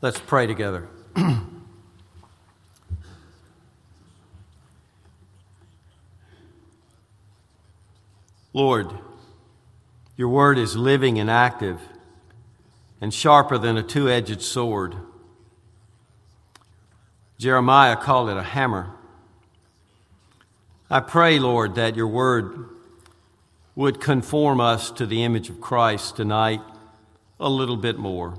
Let's pray together. Lord, your word is living and active and sharper than a two edged sword. Jeremiah called it a hammer. I pray, Lord, that your word would conform us to the image of Christ tonight a little bit more.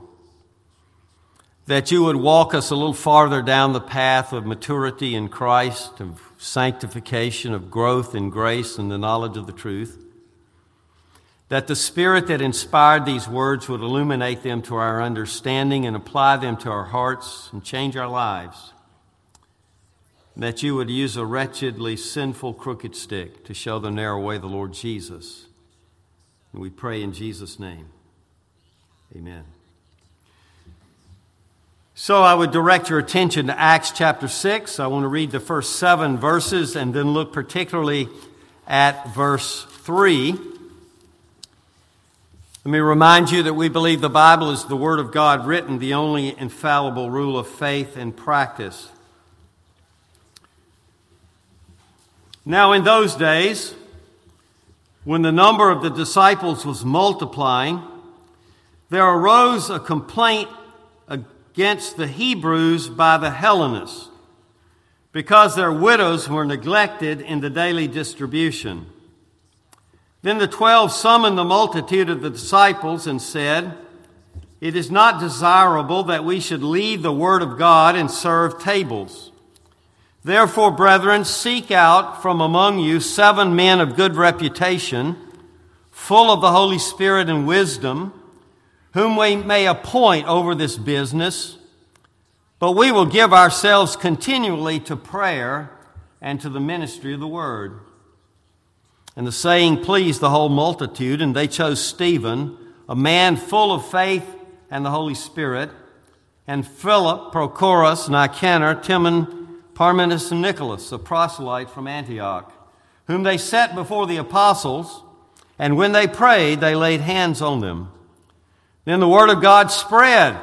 That you would walk us a little farther down the path of maturity in Christ, of sanctification, of growth in grace and the knowledge of the truth. That the Spirit that inspired these words would illuminate them to our understanding and apply them to our hearts and change our lives. That you would use a wretchedly sinful crooked stick to show the narrow way the Lord Jesus. And we pray in Jesus' name. Amen. So I would direct your attention to Acts chapter 6. I want to read the first seven verses and then look particularly at verse 3. Let me remind you that we believe the Bible is the Word of God written, the only infallible rule of faith and practice. Now, in those days, when the number of the disciples was multiplying, there arose a complaint against the Hebrews by the Hellenists because their widows were neglected in the daily distribution. Then the twelve summoned the multitude of the disciples and said, It is not desirable that we should leave the word of God and serve tables. Therefore, brethren, seek out from among you seven men of good reputation, full of the Holy Spirit and wisdom, whom we may appoint over this business. But we will give ourselves continually to prayer and to the ministry of the word. And the saying pleased the whole multitude, and they chose Stephen, a man full of faith and the Holy Spirit, and Philip, Prochorus, Nicanor, Timon, Parmenas, and Nicholas, a proselyte from Antioch, whom they set before the apostles, and when they prayed, they laid hands on them. Then the word of God spread,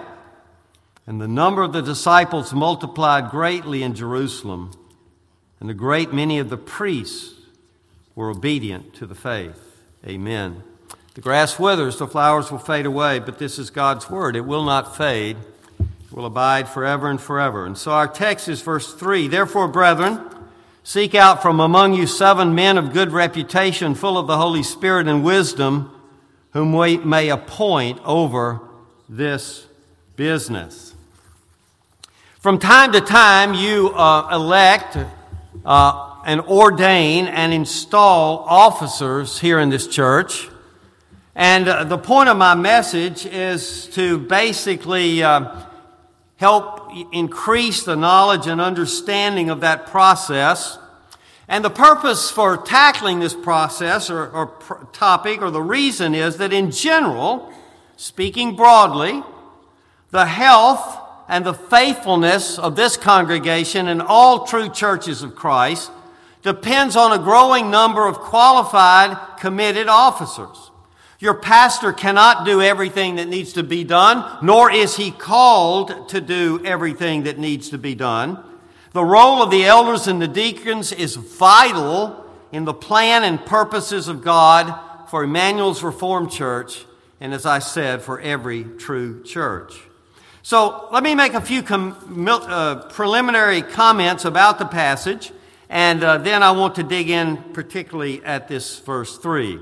and the number of the disciples multiplied greatly in Jerusalem, and a great many of the priests were obedient to the faith. Amen. The grass withers, the flowers will fade away, but this is God's word. It will not fade, it will abide forever and forever. And so our text is verse 3 Therefore, brethren, seek out from among you seven men of good reputation, full of the Holy Spirit and wisdom, whom we may appoint over this business. From time to time, you uh, elect uh, and ordain and install officers here in this church. And uh, the point of my message is to basically uh, help increase the knowledge and understanding of that process. And the purpose for tackling this process or, or pr- topic or the reason is that in general, speaking broadly, the health and the faithfulness of this congregation and all true churches of Christ depends on a growing number of qualified, committed officers. Your pastor cannot do everything that needs to be done, nor is he called to do everything that needs to be done. The role of the elders and the deacons is vital in the plan and purposes of God for Emmanuel's Reformed Church, and as I said, for every true church. So let me make a few com- uh, preliminary comments about the passage. And uh, then I want to dig in particularly at this verse 3.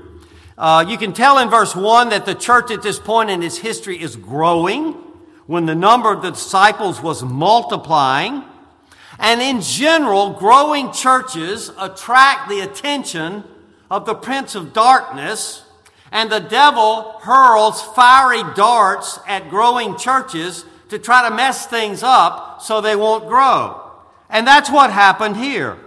Uh, you can tell in verse 1 that the church at this point in its history is growing when the number of the disciples was multiplying. And in general, growing churches attract the attention of the prince of darkness, and the devil hurls fiery darts at growing churches to try to mess things up so they won't grow. And that's what happened here.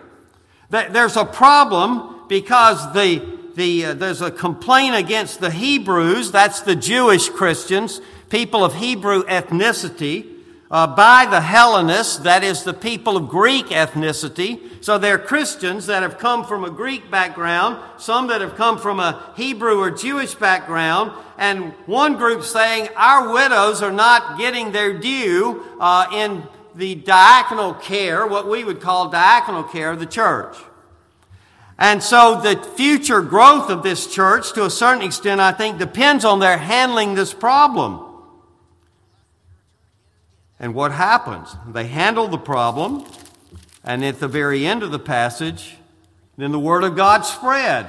There's a problem because the, the, uh, there's a complaint against the Hebrews, that's the Jewish Christians, people of Hebrew ethnicity, uh, by the Hellenists, that is, the people of Greek ethnicity. So they're Christians that have come from a Greek background, some that have come from a Hebrew or Jewish background, and one group saying our widows are not getting their due uh, in the diaconal care, what we would call diaconal care of the church. And so the future growth of this church, to a certain extent, I think, depends on their handling this problem. And what happens? They handle the problem, and at the very end of the passage, then the word of God spread.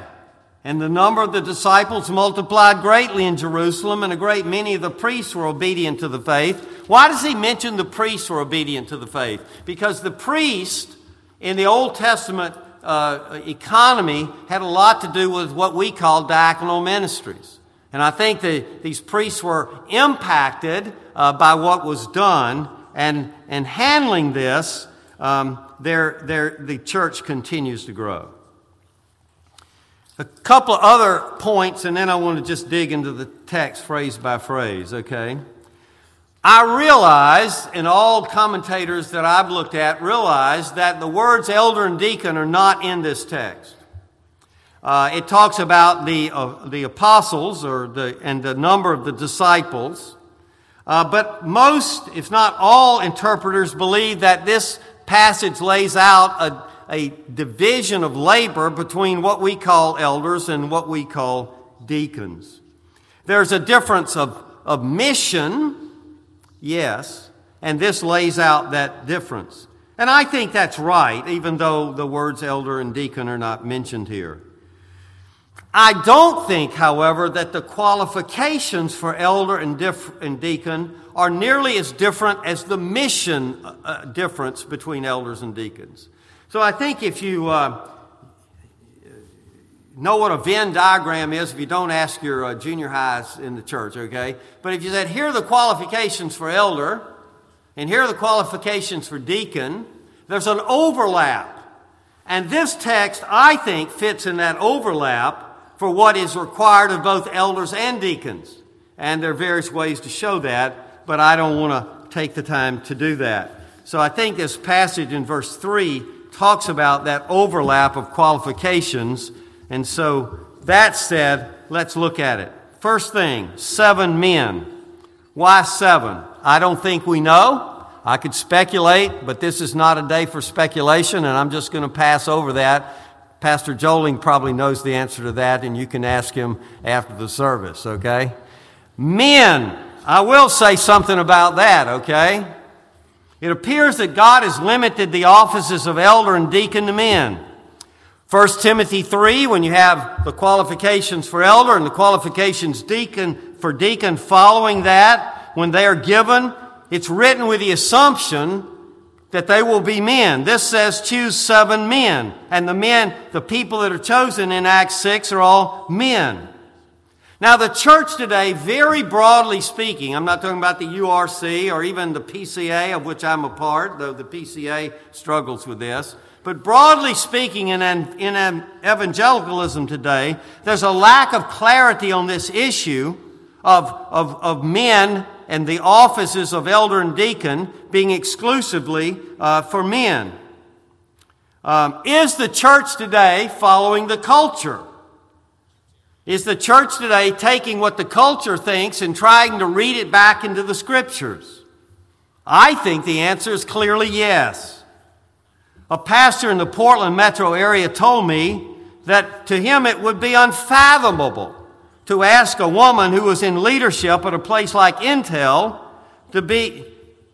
And the number of the disciples multiplied greatly in Jerusalem, and a great many of the priests were obedient to the faith. Why does he mention the priests were obedient to the faith? Because the priest in the Old Testament uh, economy had a lot to do with what we call diaconal ministries. And I think that these priests were impacted uh, by what was done, and, and handling this, um, their, their, the church continues to grow. A couple of other points, and then I want to just dig into the text phrase by phrase, okay? I realize, and all commentators that I've looked at realize that the words elder and deacon are not in this text. Uh, it talks about the, uh, the apostles or the, and the number of the disciples. Uh, but most, if not all, interpreters believe that this passage lays out a, a division of labor between what we call elders and what we call deacons. There's a difference of, of mission Yes. And this lays out that difference. And I think that's right, even though the words elder and deacon are not mentioned here. I don't think, however, that the qualifications for elder and, and deacon are nearly as different as the mission uh, uh difference between elders and deacons. So I think if you uh, know what a Venn diagram is if you don't ask your uh, junior highs in the church, okay? But if you said, here are the qualifications for elder, and here are the qualifications for deacon, there's an overlap. And this text, I think, fits in that overlap for what is required of both elders and deacons. And there are various ways to show that, but I don't want to take the time to do that. So I think this passage in verse 3 talks about that overlap of qualifications and so, that said, let's look at it. First thing, seven men. Why seven? I don't think we know. I could speculate, but this is not a day for speculation, and I'm just going to pass over that. Pastor Joling probably knows the answer to that, and you can ask him after the service, okay? Men. I will say something about that, okay? It appears that God has limited the offices of elder and deacon to men. 1 Timothy 3, when you have the qualifications for elder and the qualifications deacon for deacon following that, when they are given, it's written with the assumption that they will be men. This says choose seven men. And the men, the people that are chosen in Acts 6 are all men. Now, the church today, very broadly speaking, I'm not talking about the URC or even the PCA, of which I'm a part, though the PCA struggles with this. But broadly speaking, in, an, in an evangelicalism today, there's a lack of clarity on this issue of, of, of men and the offices of elder and deacon being exclusively uh, for men. Um, is the church today following the culture? Is the church today taking what the culture thinks and trying to read it back into the scriptures? I think the answer is clearly yes. A pastor in the Portland metro area told me that to him it would be unfathomable to ask a woman who was in leadership at a place like Intel to be,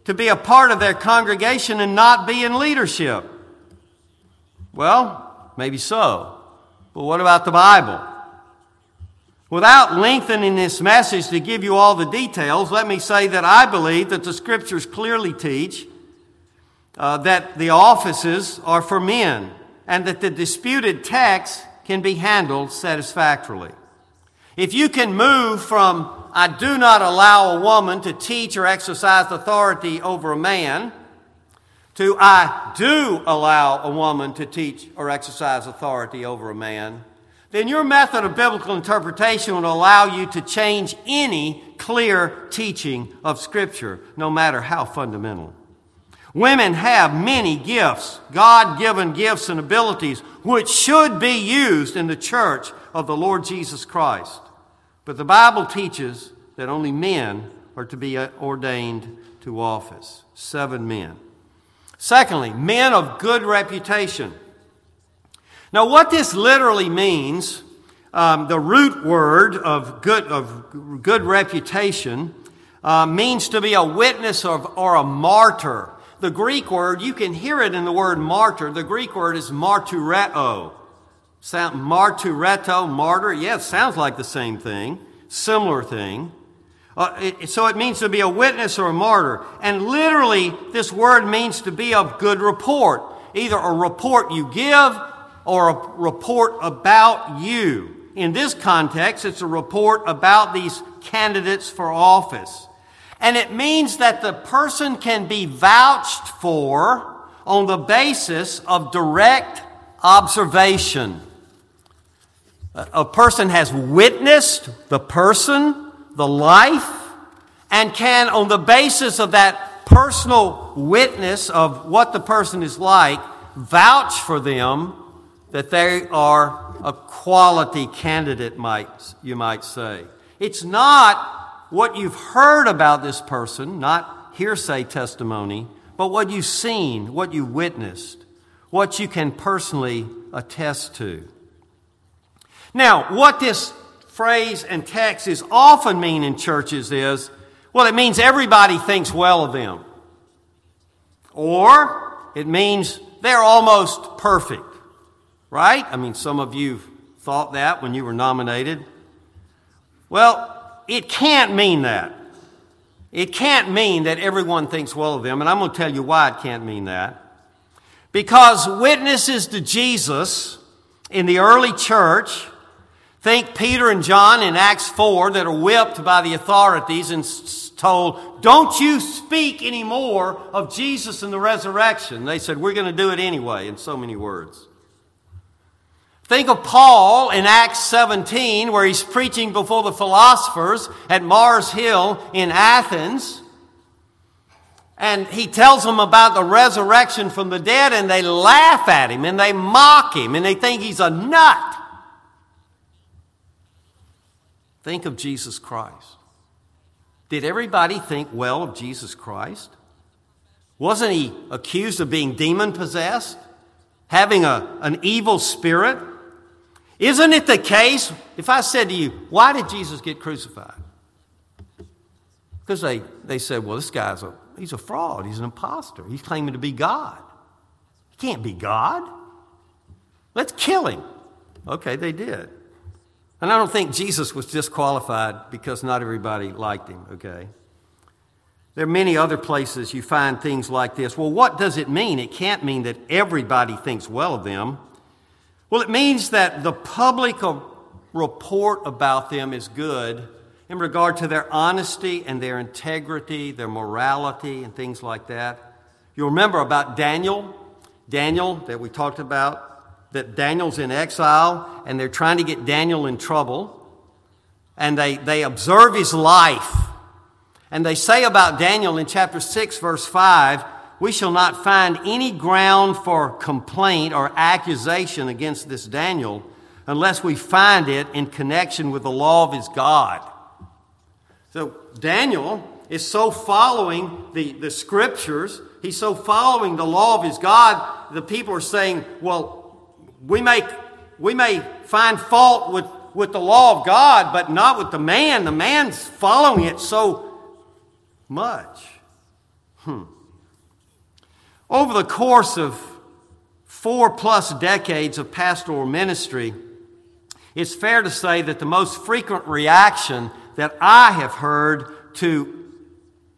to be a part of their congregation and not be in leadership. Well, maybe so. But what about the Bible? Without lengthening this message to give you all the details, let me say that I believe that the scriptures clearly teach uh, that the offices are for men and that the disputed text can be handled satisfactorily. If you can move from, I do not allow a woman to teach or exercise authority over a man, to, I do allow a woman to teach or exercise authority over a man, then your method of biblical interpretation will allow you to change any clear teaching of Scripture, no matter how fundamental. Women have many gifts, God given gifts and abilities, which should be used in the church of the Lord Jesus Christ. But the Bible teaches that only men are to be ordained to office. Seven men. Secondly, men of good reputation. Now, what this literally means, um, the root word of good, of good reputation, uh, means to be a witness of, or a martyr. The Greek word, you can hear it in the word martyr. The Greek word is martyreo. Sound, martyreto, martyr. Yeah, it sounds like the same thing, similar thing. Uh, it, so it means to be a witness or a martyr. And literally, this word means to be of good report. Either a report you give or a report about you. In this context, it's a report about these candidates for office. And it means that the person can be vouched for on the basis of direct observation. A person has witnessed the person, the life, and can, on the basis of that personal witness of what the person is like, vouch for them that they are a quality candidate, might, you might say. It's not what you've heard about this person, not hearsay testimony, but what you've seen, what you witnessed, what you can personally attest to. Now, what this phrase and text is often mean in churches is, well, it means everybody thinks well of them. Or it means they're almost perfect. Right? I mean, some of you thought that when you were nominated. Well, it can't mean that. It can't mean that everyone thinks well of them, and I'm going to tell you why it can't mean that. Because witnesses to Jesus in the early church, think Peter and John in Acts 4 that are whipped by the authorities and told, Don't you speak anymore of Jesus and the resurrection. They said, We're going to do it anyway, in so many words. Think of Paul in Acts 17, where he's preaching before the philosophers at Mars Hill in Athens. And he tells them about the resurrection from the dead, and they laugh at him and they mock him and they think he's a nut. Think of Jesus Christ. Did everybody think well of Jesus Christ? Wasn't he accused of being demon possessed? Having a, an evil spirit? Isn't it the case if I said to you, why did Jesus get crucified? Because they, they said, well, this guy's a, he's a fraud. He's an impostor. He's claiming to be God. He can't be God. Let's kill him. Okay, they did. And I don't think Jesus was disqualified because not everybody liked him, okay? There are many other places you find things like this. Well, what does it mean? It can't mean that everybody thinks well of them. Well, it means that the public report about them is good in regard to their honesty and their integrity, their morality, and things like that. You'll remember about Daniel, Daniel that we talked about, that Daniel's in exile and they're trying to get Daniel in trouble. And they, they observe his life. And they say about Daniel in chapter 6, verse 5, we shall not find any ground for complaint or accusation against this Daniel unless we find it in connection with the law of his God. So Daniel is so following the, the scriptures, he's so following the law of his God, the people are saying, well, we may, we may find fault with, with the law of God, but not with the man. The man's following it so much. Hmm. Over the course of four plus decades of pastoral ministry, it's fair to say that the most frequent reaction that I have heard to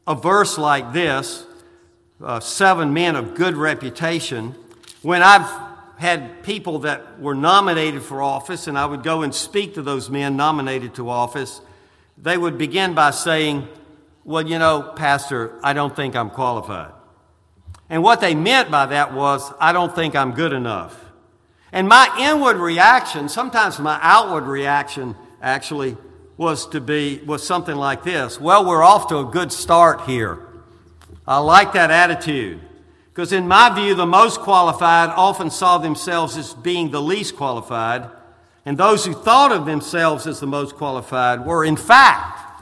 a verse like this, uh, seven men of good reputation, when I've had people that were nominated for office and I would go and speak to those men nominated to office, they would begin by saying, Well, you know, Pastor, I don't think I'm qualified. And what they meant by that was, I don't think I'm good enough. And my inward reaction, sometimes my outward reaction actually was to be was something like this. Well, we're off to a good start here. I like that attitude. Because in my view, the most qualified often saw themselves as being the least qualified, and those who thought of themselves as the most qualified were in fact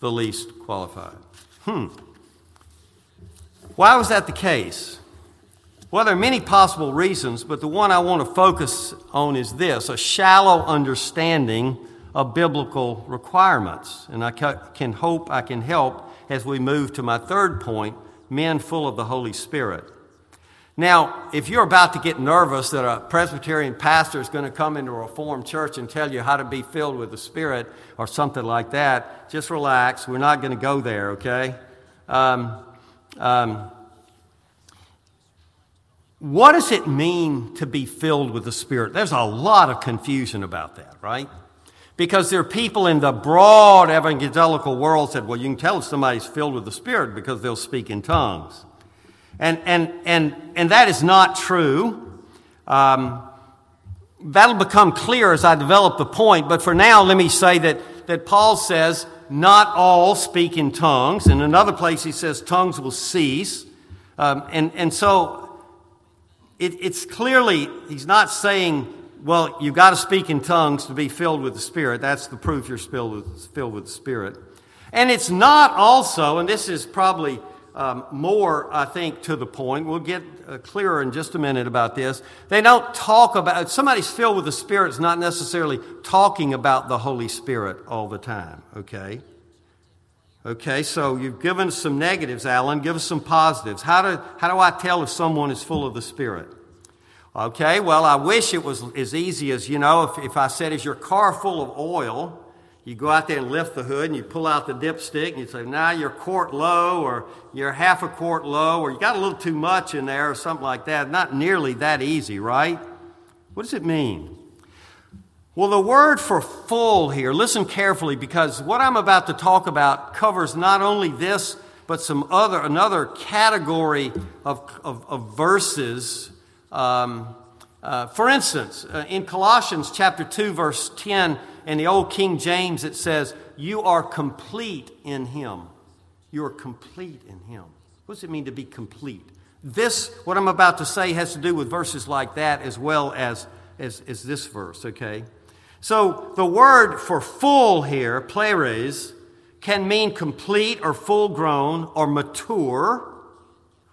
the least qualified. Hmm. Why was that the case? Well, there are many possible reasons, but the one I want to focus on is this a shallow understanding of biblical requirements. And I can hope I can help as we move to my third point men full of the Holy Spirit. Now, if you're about to get nervous that a Presbyterian pastor is going to come into a Reformed church and tell you how to be filled with the Spirit or something like that, just relax. We're not going to go there, okay? Um, um, what does it mean to be filled with the Spirit? There's a lot of confusion about that, right? Because there are people in the broad evangelical world said, well, you can tell if somebody's filled with the Spirit because they'll speak in tongues. And, and, and, and that is not true. Um, that'll become clear as I develop the point, but for now, let me say that, that Paul says, not all speak in tongues. In another place, he says, tongues will cease. Um, and, and so it, it's clearly, he's not saying, well, you've got to speak in tongues to be filled with the Spirit. That's the proof you're filled with, filled with the Spirit. And it's not also, and this is probably um, more, I think, to the point. We'll get uh, clearer in just a minute about this. They don't talk about, somebody's filled with the Spirit is not necessarily talking about the Holy Spirit all the time, okay? Okay, so you've given us some negatives, Alan. Give us some positives. How do, how do I tell if someone is full of the Spirit? Okay, well, I wish it was as easy as, you know, if, if I said, Is your car full of oil? You go out there and lift the hood and you pull out the dipstick and you say, Now nah, you're quart low or you're half a quart low or you got a little too much in there or something like that. Not nearly that easy, right? What does it mean? Well, the word for full here, listen carefully because what I'm about to talk about covers not only this, but some other, another category of, of, of verses. Um, uh, for instance, uh, in Colossians chapter 2, verse 10, in the old King James, it says, You are complete in Him. You are complete in Him. What does it mean to be complete? This, what I'm about to say, has to do with verses like that as well as, as, as this verse, okay? So the word for full here, pleres, can mean complete or full grown or mature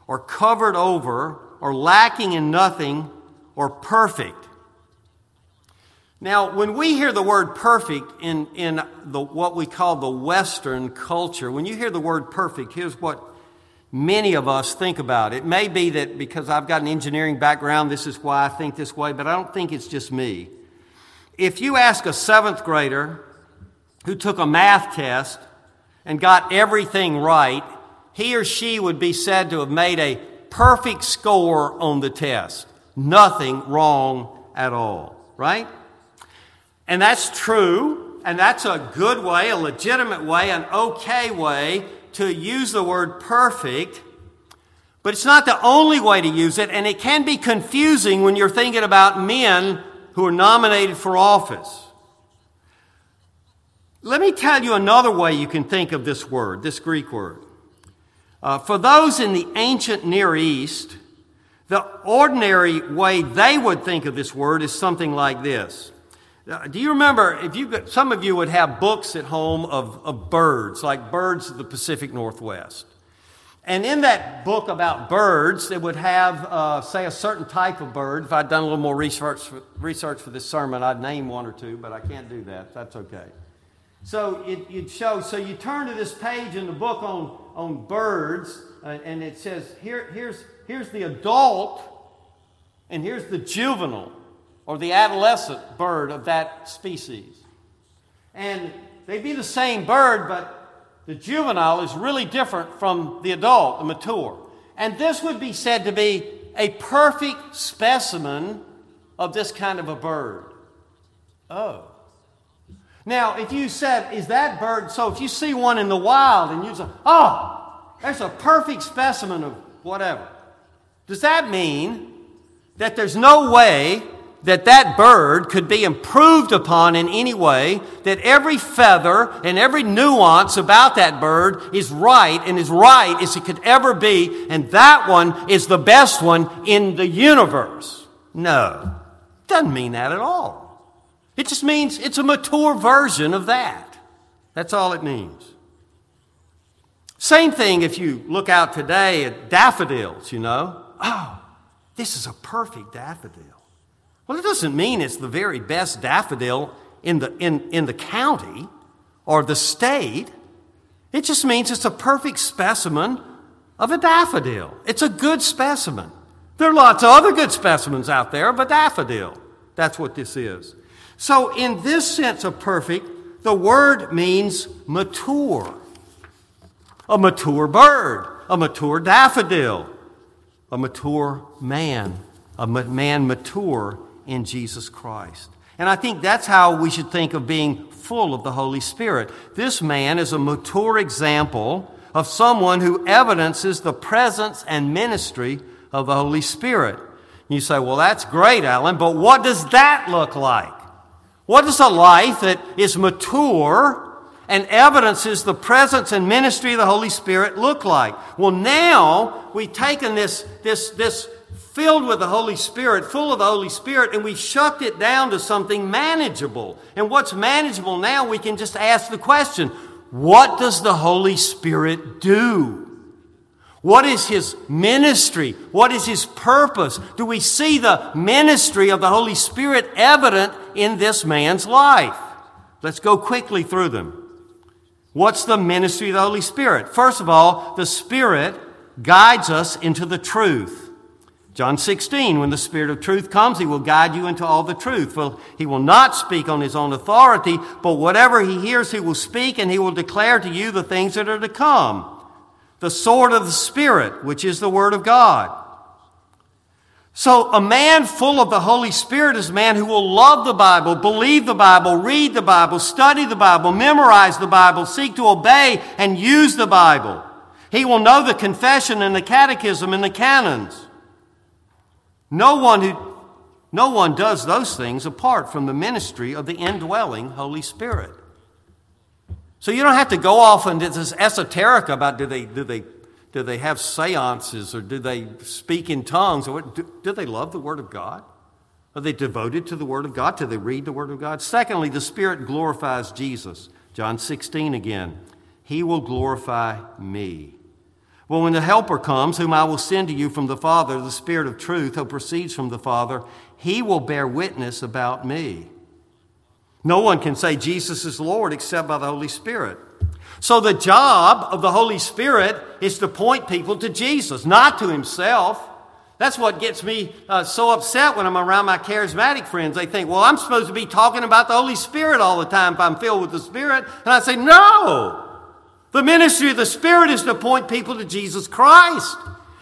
or covered over or lacking in nothing or perfect. Now, when we hear the word perfect in, in the, what we call the Western culture, when you hear the word perfect, here's what many of us think about. It may be that because I've got an engineering background, this is why I think this way, but I don't think it's just me. If you ask a seventh grader who took a math test and got everything right, he or she would be said to have made a perfect score on the test. Nothing wrong at all, right? And that's true, and that's a good way, a legitimate way, an okay way to use the word perfect. But it's not the only way to use it, and it can be confusing when you're thinking about men who are nominated for office. Let me tell you another way you can think of this word, this Greek word. Uh, for those in the ancient Near East, the ordinary way they would think of this word is something like this. Uh, do you remember if you got, some of you would have books at home of, of birds, like birds of the Pacific Northwest? And in that book about birds, it would have, uh, say, a certain type of bird. If I'd done a little more research for, research for this sermon, I'd name one or two, but I can't do that. That's okay. So it, show, so you turn to this page in the book on, on birds, uh, and it says, here, here's, here's the adult, and here's the juvenile, or the adolescent bird of that species. And they'd be the same bird, but the juvenile is really different from the adult, the mature. And this would be said to be a perfect specimen of this kind of a bird. Oh. Now, if you said, is that bird, so if you see one in the wild and you say, oh, that's a perfect specimen of whatever, does that mean that there's no way that that bird could be improved upon in any way, that every feather and every nuance about that bird is right and as right as it could ever be, and that one is the best one in the universe. No, doesn't mean that at all. It just means it's a mature version of that. That's all it means. Same thing if you look out today at daffodils, you know. Oh, this is a perfect daffodil. Well, it doesn't mean it's the very best daffodil in the, in, in the county or the state. It just means it's a perfect specimen of a daffodil. It's a good specimen. There are lots of other good specimens out there, but daffodil, that's what this is. So, in this sense of perfect, the word means mature. A mature bird, a mature daffodil, a mature man, a man mature in Jesus Christ. And I think that's how we should think of being full of the Holy Spirit. This man is a mature example of someone who evidences the presence and ministry of the Holy Spirit. You say, well, that's great, Alan, but what does that look like? What does a life that is mature and evidences the presence and ministry of the Holy Spirit look like? Well, now we've taken this, this, this filled with the Holy Spirit, full of the Holy Spirit, and we shucked it down to something manageable. And what's manageable now, we can just ask the question what does the Holy Spirit do? What is his ministry? What is his purpose? Do we see the ministry of the Holy Spirit evident in this man's life? Let's go quickly through them. What's the ministry of the Holy Spirit? First of all, the Spirit guides us into the truth. John 16, when the Spirit of truth comes, He will guide you into all the truth. Well, He will not speak on His own authority, but whatever He hears, He will speak, and He will declare to you the things that are to come. The sword of the Spirit, which is the Word of God. So, a man full of the Holy Spirit is a man who will love the Bible, believe the Bible, read the Bible, study the Bible, memorize the Bible, seek to obey and use the Bible. He will know the confession and the catechism and the canons. No one who no one does those things apart from the ministry of the indwelling Holy Spirit. So you don't have to go off into this esoteric about do they do they do they have seances or do they speak in tongues or do, do they love the Word of God? Are they devoted to the Word of God? Do they read the Word of God? Secondly, the Spirit glorifies Jesus. John 16 again. He will glorify me. Well, when the Helper comes, whom I will send to you from the Father, the Spirit of truth, who proceeds from the Father, he will bear witness about me. No one can say Jesus is Lord except by the Holy Spirit. So the job of the Holy Spirit is to point people to Jesus, not to himself. That's what gets me uh, so upset when I'm around my charismatic friends. They think, well, I'm supposed to be talking about the Holy Spirit all the time if I'm filled with the Spirit. And I say, no. The ministry of the Spirit is to point people to Jesus Christ.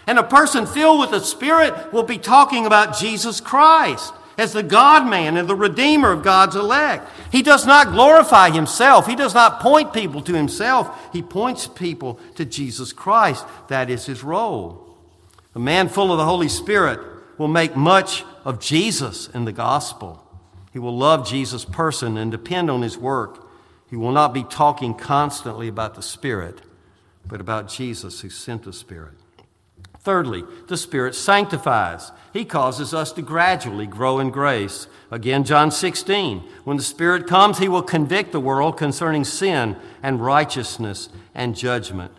And a person filled with the Spirit will be talking about Jesus Christ as the God man and the Redeemer of God's elect. He does not glorify himself, he does not point people to himself. He points people to Jesus Christ. That is his role. A man full of the Holy Spirit will make much of Jesus in the gospel. He will love Jesus' person and depend on his work he will not be talking constantly about the Spirit, but about Jesus who sent the Spirit. Thirdly, the Spirit sanctifies. He causes us to gradually grow in grace. Again, John 16. When the Spirit comes, He will convict the world concerning sin and righteousness and judgment.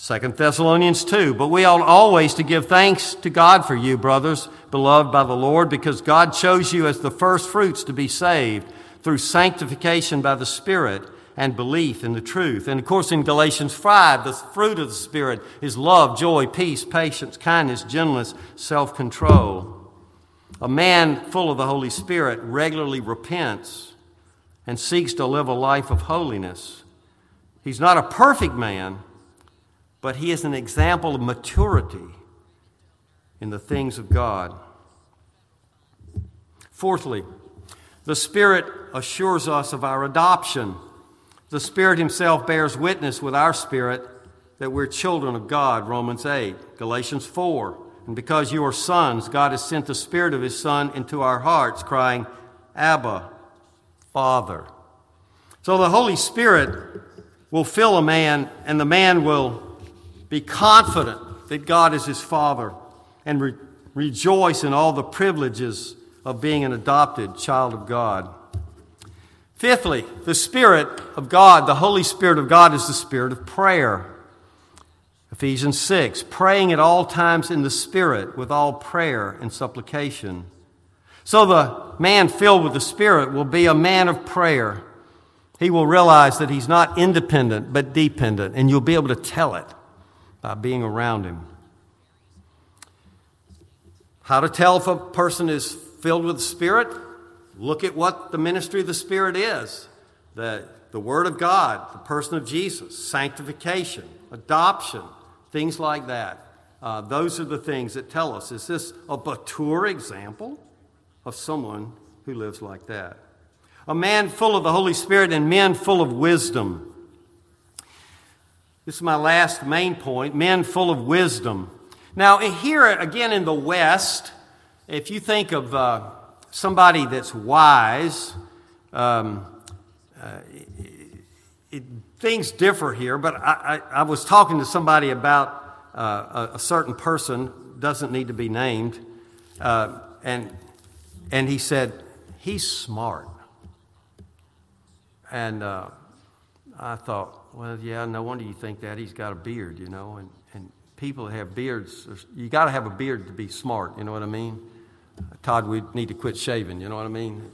2 Thessalonians 2. But we ought always to give thanks to God for you, brothers, beloved by the Lord, because God chose you as the first fruits to be saved through sanctification by the Spirit and belief in the truth. And of course, in Galatians 5, the fruit of the Spirit is love, joy, peace, patience, kindness, gentleness, self control. A man full of the Holy Spirit regularly repents and seeks to live a life of holiness. He's not a perfect man, but he is an example of maturity in the things of God. Fourthly, the Spirit assures us of our adoption. The Spirit Himself bears witness with our spirit that we're children of God, Romans 8, Galatians 4. And because you are sons, God has sent the Spirit of His Son into our hearts, crying, Abba, Father. So the Holy Spirit will fill a man, and the man will be confident that God is his Father and re- rejoice in all the privileges of being an adopted child of God. Fifthly, the Spirit of God, the Holy Spirit of God, is the Spirit of prayer. Ephesians 6, praying at all times in the Spirit with all prayer and supplication. So the man filled with the Spirit will be a man of prayer. He will realize that he's not independent but dependent, and you'll be able to tell it by being around him. How to tell if a person is filled with the Spirit? Look at what the ministry of the Spirit is the, the Word of God, the person of Jesus, sanctification, adoption, things like that. Uh, those are the things that tell us. Is this a mature example of someone who lives like that? A man full of the Holy Spirit and men full of wisdom. This is my last main point men full of wisdom. Now, here again in the West, if you think of uh, somebody that's wise, um, uh, it, things differ here, but I, I, I, was talking to somebody about uh, a, a, certain person, doesn't need to be named, uh, and, and he said, He's smart. And uh, I thought, well, yeah, no wonder you think that. He's got a beard, you know, and, and people have beards, you got to have a beard to be smart, you know what I mean? Todd, we need to quit shaving, you know what I mean?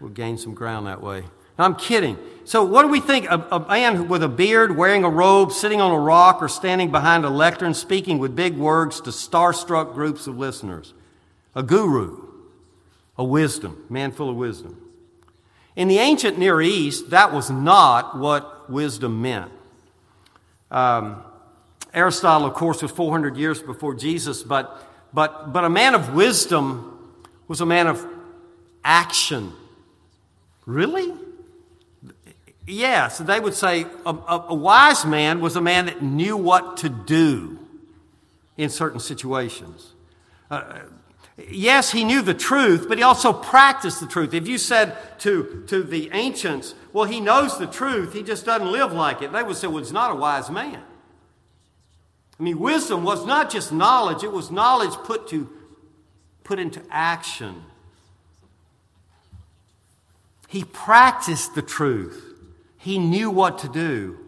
we'll gain some ground that way. I'm kidding. So, what do we think? A, a, man with a beard, wearing a robe, sitting on a rock, or standing behind a lectern, speaking with big words to starstruck groups of listeners. A guru, a wisdom, man full of wisdom. In the ancient Near East, that was not what wisdom meant. Um, Aristotle, of course, was 400 years before Jesus, but, but, but a man of wisdom was a man of action. Really? Yes, they would say a, a, a, wise man was a man that knew what to do in certain situations. Uh, yes, he knew the truth, but he also practiced the truth. If you said to, to the ancients, well, he knows the truth, he just doesn't live like it, they would say, well, he's not a wise man. I mean, wisdom was not just knowledge, it was knowledge put, to, put into action. He practiced the truth. He knew what to do.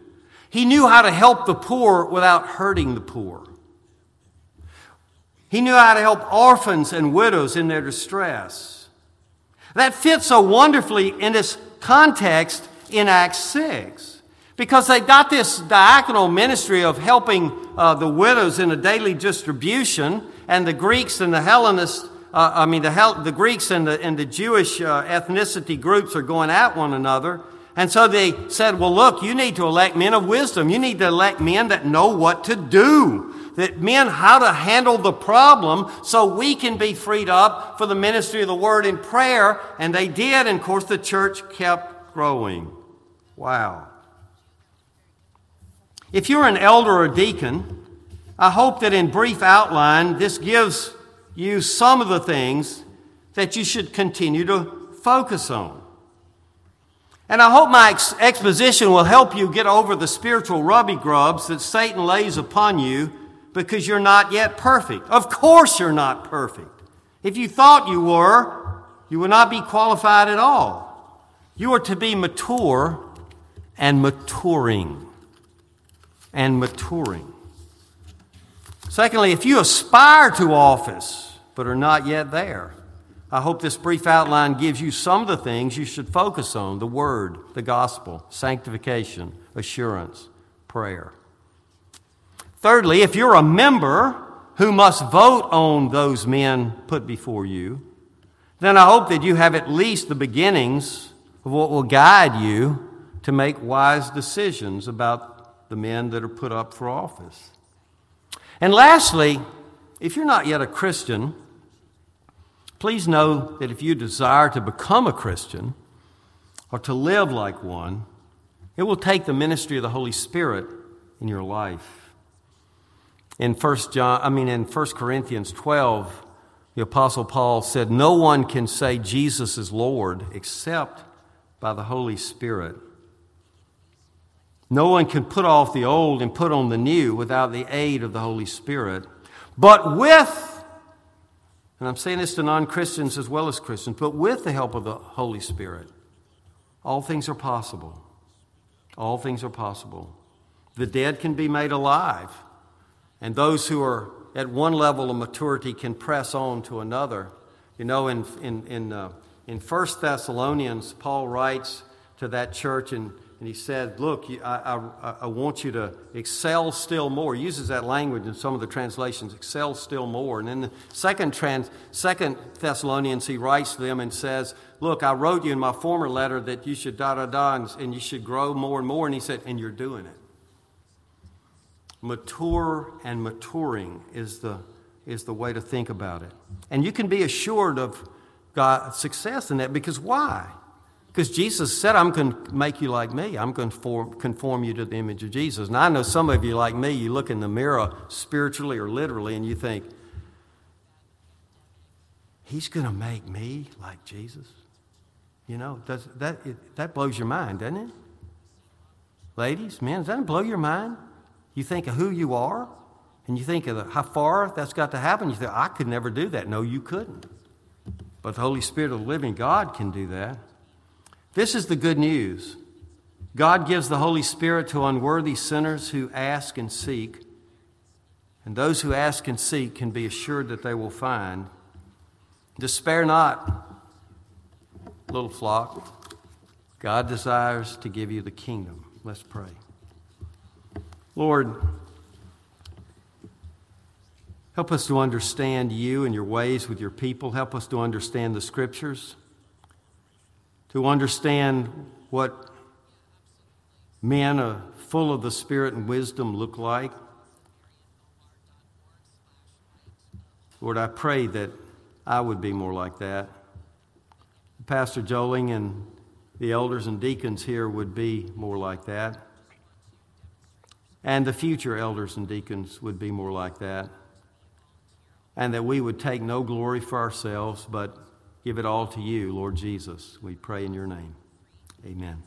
He knew how to help the poor without hurting the poor. He knew how to help orphans and widows in their distress. That fits so wonderfully in this context in Acts 6 because they got this diaconal ministry of helping uh, the widows in a daily distribution, and the Greeks and the Hellenists, uh, I mean, the, Hel- the Greeks and the, and the Jewish uh, ethnicity groups are going at one another. And so they said, well, look, you need to elect men of wisdom. You need to elect men that know what to do. That men how to handle the problem so we can be freed up for the ministry of the word in prayer. And they did. And of course, the church kept growing. Wow. If you're an elder or deacon, I hope that in brief outline, this gives you some of the things that you should continue to focus on. And I hope my ex- exposition will help you get over the spiritual rubby grubs that Satan lays upon you because you're not yet perfect. Of course, you're not perfect. If you thought you were, you would not be qualified at all. You are to be mature and maturing. And maturing. Secondly, if you aspire to office but are not yet there, I hope this brief outline gives you some of the things you should focus on the Word, the gospel, sanctification, assurance, prayer. Thirdly, if you're a member who must vote on those men put before you, then I hope that you have at least the beginnings of what will guide you to make wise decisions about the men that are put up for office. And lastly, if you're not yet a Christian, Please know that if you desire to become a Christian or to live like one, it will take the ministry of the Holy Spirit in your life. In 1 John, I mean in 1 Corinthians 12, the apostle Paul said, "No one can say Jesus is Lord except by the Holy Spirit." No one can put off the old and put on the new without the aid of the Holy Spirit. But with, and I'm saying this to non Christians as well as Christians, but with the help of the Holy Spirit, all things are possible. All things are possible. The dead can be made alive, and those who are at one level of maturity can press on to another. You know, in, in, in, uh, in 1 Thessalonians, Paul writes to that church in and he said, Look, I, I, I, want you to excel still more. He uses that language in some of the translations, excel still more. And in the second, trans, second Thessalonians, he writes to them and says, Look, I wrote you in my former letter that you should da da da and, and you should grow more and more. And he said, And you're doing it. Mature and maturing is the, is the way to think about it. And you can be assured of God's success in that because why? Because Jesus said, I'm going to make you like me. I'm going to conform you to the image of Jesus. And I know some of you, like me, you look in the mirror spiritually or literally and you think, He's going to make me like Jesus. You know, does, that, it, that blows your mind, doesn't it? Ladies, men, does that blow your mind? You think of who you are and you think of how far that's got to happen. You think, I could never do that. No, you couldn't. But the Holy Spirit of the living God can do that. This is the good news. God gives the Holy Spirit to unworthy sinners who ask and seek. And those who ask and seek can be assured that they will find. Despair not, little flock. God desires to give you the kingdom. Let's pray. Lord, help us to understand you and your ways with your people. Help us to understand the scriptures to understand what men full of the Spirit and wisdom look like. Lord, I pray that I would be more like that. Pastor Joling and the elders and deacons here would be more like that. And the future elders and deacons would be more like that. And that we would take no glory for ourselves, but give it all to you, Lord Jesus. We pray in your name. Amen.